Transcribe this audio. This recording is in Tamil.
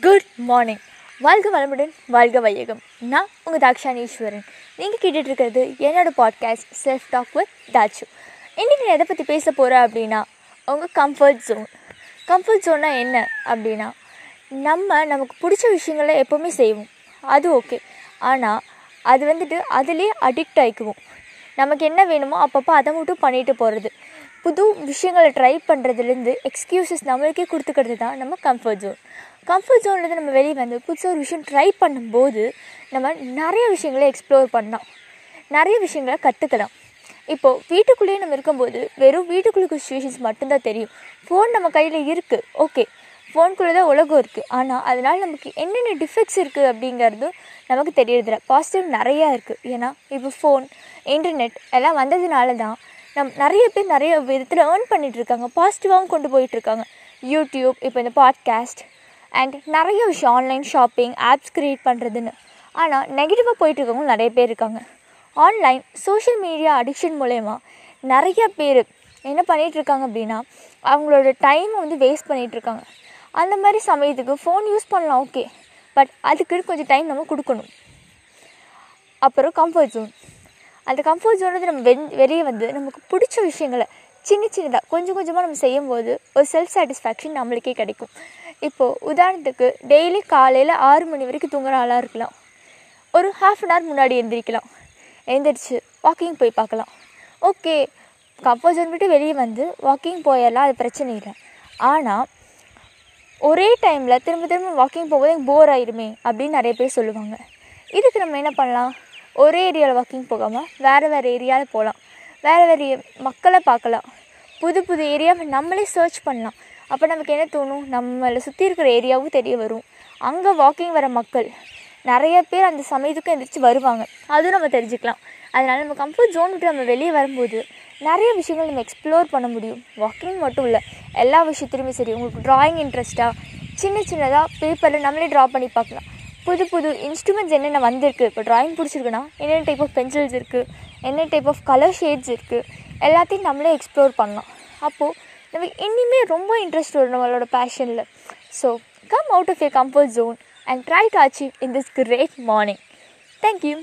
குட் மார்னிங் வாழ்க வளமுடன் வாழ்க வையகம். நான் உங்கள் தாக்ஷானீஸ்வரன். நீங்கள் கேட்டுட்டு இருக்கிறது என்னோட பாட்காஸ்ட் செல்ஃப் டாக் வித் தாச்சு இன்றைக்கி நான் எதை பற்றி பேச போகிறேன் அப்படின்னா உங்கள் கம்ஃபர்ட் ஜோன் கம்ஃபர்ட் ஜோன்னா என்ன அப்படின்னா நம்ம நமக்கு பிடிச்ச விஷயங்களை எப்போவுமே செய்வோம். அது ஓகே ஆனால் அது வந்துட்டு அதிலே அடிக்ட் ஆகிக்குவோம் நமக்கு என்ன வேணுமோ அப்பப்போ அதை மட்டும் பண்ணிட்டு போகிறது புது விஷயங்களை ட்ரை பண்ணுறதுலேருந்து எக்ஸ்கியூசஸ் நம்மளுக்கே கொடுத்துக்கிறது தான் நம்ம கம்ஃபர்ட் ஜோன் கம்ஃபர்ட் ஜோன்லேருந்து நம்ம வெளியே வந்து புதுசாக ஒரு விஷயம் ட்ரை பண்ணும்போது நம்ம நிறைய விஷயங்களை எக்ஸ்ப்ளோர் பண்ணலாம். நிறைய விஷயங்களை கற்றுக்கலாம் இப்போது வீட்டுக்குள்ளேயே நம்ம இருக்கும்போது வெறும் வீட்டுக்குள்ளே சுச்சுவேஷன்ஸ் மட்டும்தான் தெரியும். ஃபோன் நம்ம கையில் இருக்குது ஓகே ஃபோனுக்குள்ளே தான் உலகம் இருக்குது ஆனால் அதனால் நமக்கு என்னென்ன டிஃபெக்ட்ஸ் இருக்குது அப்படிங்கிறதும் நமக்கு தெரியறதில்ல. பாசிட்டிவ் நிறையா இருக்குது ஏன்னா இப்போ ஃபோன் இன்டர்நெட் எல்லாம் வந்ததுனால தான் நம் நிறைய பேர் நிறைய விதத்தில் ஏர்ன் பண்ணிகிட்ருக்காங்க பாசிட்டிவாகவும் கொண்டு போயிட்டுருக்காங்க. யூடியூப் இப்போ இந்த பாட்காஸ்ட் அண்ட் நிறைய விஷயம் ஆன்லைன் ஷாப்பிங் ஆப்ஸ் க்ரியேட் பண்ணுறதுன்னு ஆனால் நெகட்டிவாக போயிட்டுருக்கவங்க நிறைய பேர் இருக்காங்க. ஆன்லைன் சோஷியல் மீடியா அடிக்ஷன் மூலயமா நிறைய பேர் என்ன பண்ணிகிட்ருக்காங்க அப்படின்னா அவங்களோட டைமை வந்து வேஸ்ட் பண்ணிகிட்ருக்காங்க அந்த மாதிரி சமயத்துக்கு ஃபோன் யூஸ் பண்ணலாம் ஓகே பட் அதுக்கு கொஞ்சம் டைம் நம்ம கொடுக்கணும். அப்புறம் கம்ஃபர்ட் ஜோன் அந்த கம்ஃபர்ட் ஜோன்லேருந்து நம்ம வென் வெளியே வந்து நமக்கு பிடிச்ச விஷயங்களை சின்ன சின்னதாக கொஞ்சம் கொஞ்சமாக நம்ம செய்யும்போது ஒரு செல்ஃப் சாட்டிஸ்ஃபேக்ஷன் நம்மளுக்கே கிடைக்கும். இப்போது உதாரணத்துக்கு டெய்லி காலையில் ஆறு மணி வரைக்கும் தூங்குற ஆளாக இருக்கலாம். ஒரு ஹாஃப் அன் ஹவர் முன்னாடி எழுந்திரிக்கலாம் எழுந்திரிச்சு வாக்கிங் போய் பார்க்கலாம். ஓகே கம்ஃபர்ட் ஜோன் விட்டு வெளியே வந்து வாக்கிங் போயிடலாம் அது பிரச்சனை இல்லை. ஆனால் ஒரே டைமில் திரும்ப திரும்ப வாக்கிங் போகும்போது எனக்கு போர் ஆயிடுமே அப்படின்னு நிறைய பேர் சொல்லுவாங்க. இதுக்கு நம்ம என்ன பண்ணலாம்? ஒரே ஏரியாவில் வாக்கிங் போகாமல் வேறு வேறு ஏரியாவில் போகலாம் வேறு வேறு மக்களை பார்க்கலாம். புது புது ஏரியாவை நம்மளே சர்ச் பண்ணலாம். அப்போ நமக்கு என்ன தோணும்? நம்மளை சுற்றி இருக்கிற ஏரியாவும் தெரிய வரும். அங்கே வாக்கிங் வர மக்கள் நிறைய பேர் அந்த சமயத்துக்கும் எந்திரிச்சு வருவாங்க. அதுவும் நம்ம தெரிஞ்சுக்கலாம். அதனால் நம்ம கம்ஃபர்ட் ஜோன் விட்டு நம்ம வெளியே வரும்போது நிறைய விஷயங்கள் நம்ம எக்ஸ்ப்ளோர் பண்ண முடியும். வாக்கிங் மட்டும் இல்லை எல்லா விஷயத்துலையுமே சரி உங்களுக்கு ட்ராயிங் இன்ட்ரெஸ்ட்டாக சின்ன சின்னதாக பேப்பரில் நம்மளே ட்ரா பண்ணி பார்க்கலாம். புது புது இன்ஸ்ட்ருமெண்ட்ஸ் என்னென்ன வந்திருக்கு? இப்போ ட்ராயிங் பிடிச்சிருக்குன்னா என்னென்ன டைப் ஆஃப் பென்சில்ஸ் இருக்குது என்ன டைப் ஆஃப் கலர் ஷேட்ஸ் இருக்குது எல்லாத்தையும் நம்மளே எக்ஸ்ப்ளோர் பண்ணலாம். அப்போது நம்ம இனிமேல் ரொம்ப இன்ட்ரெஸ்ட் வரும் நம்மளோட பேஷனில் so come out of a comfort zone and try to achieve in this great morning thank you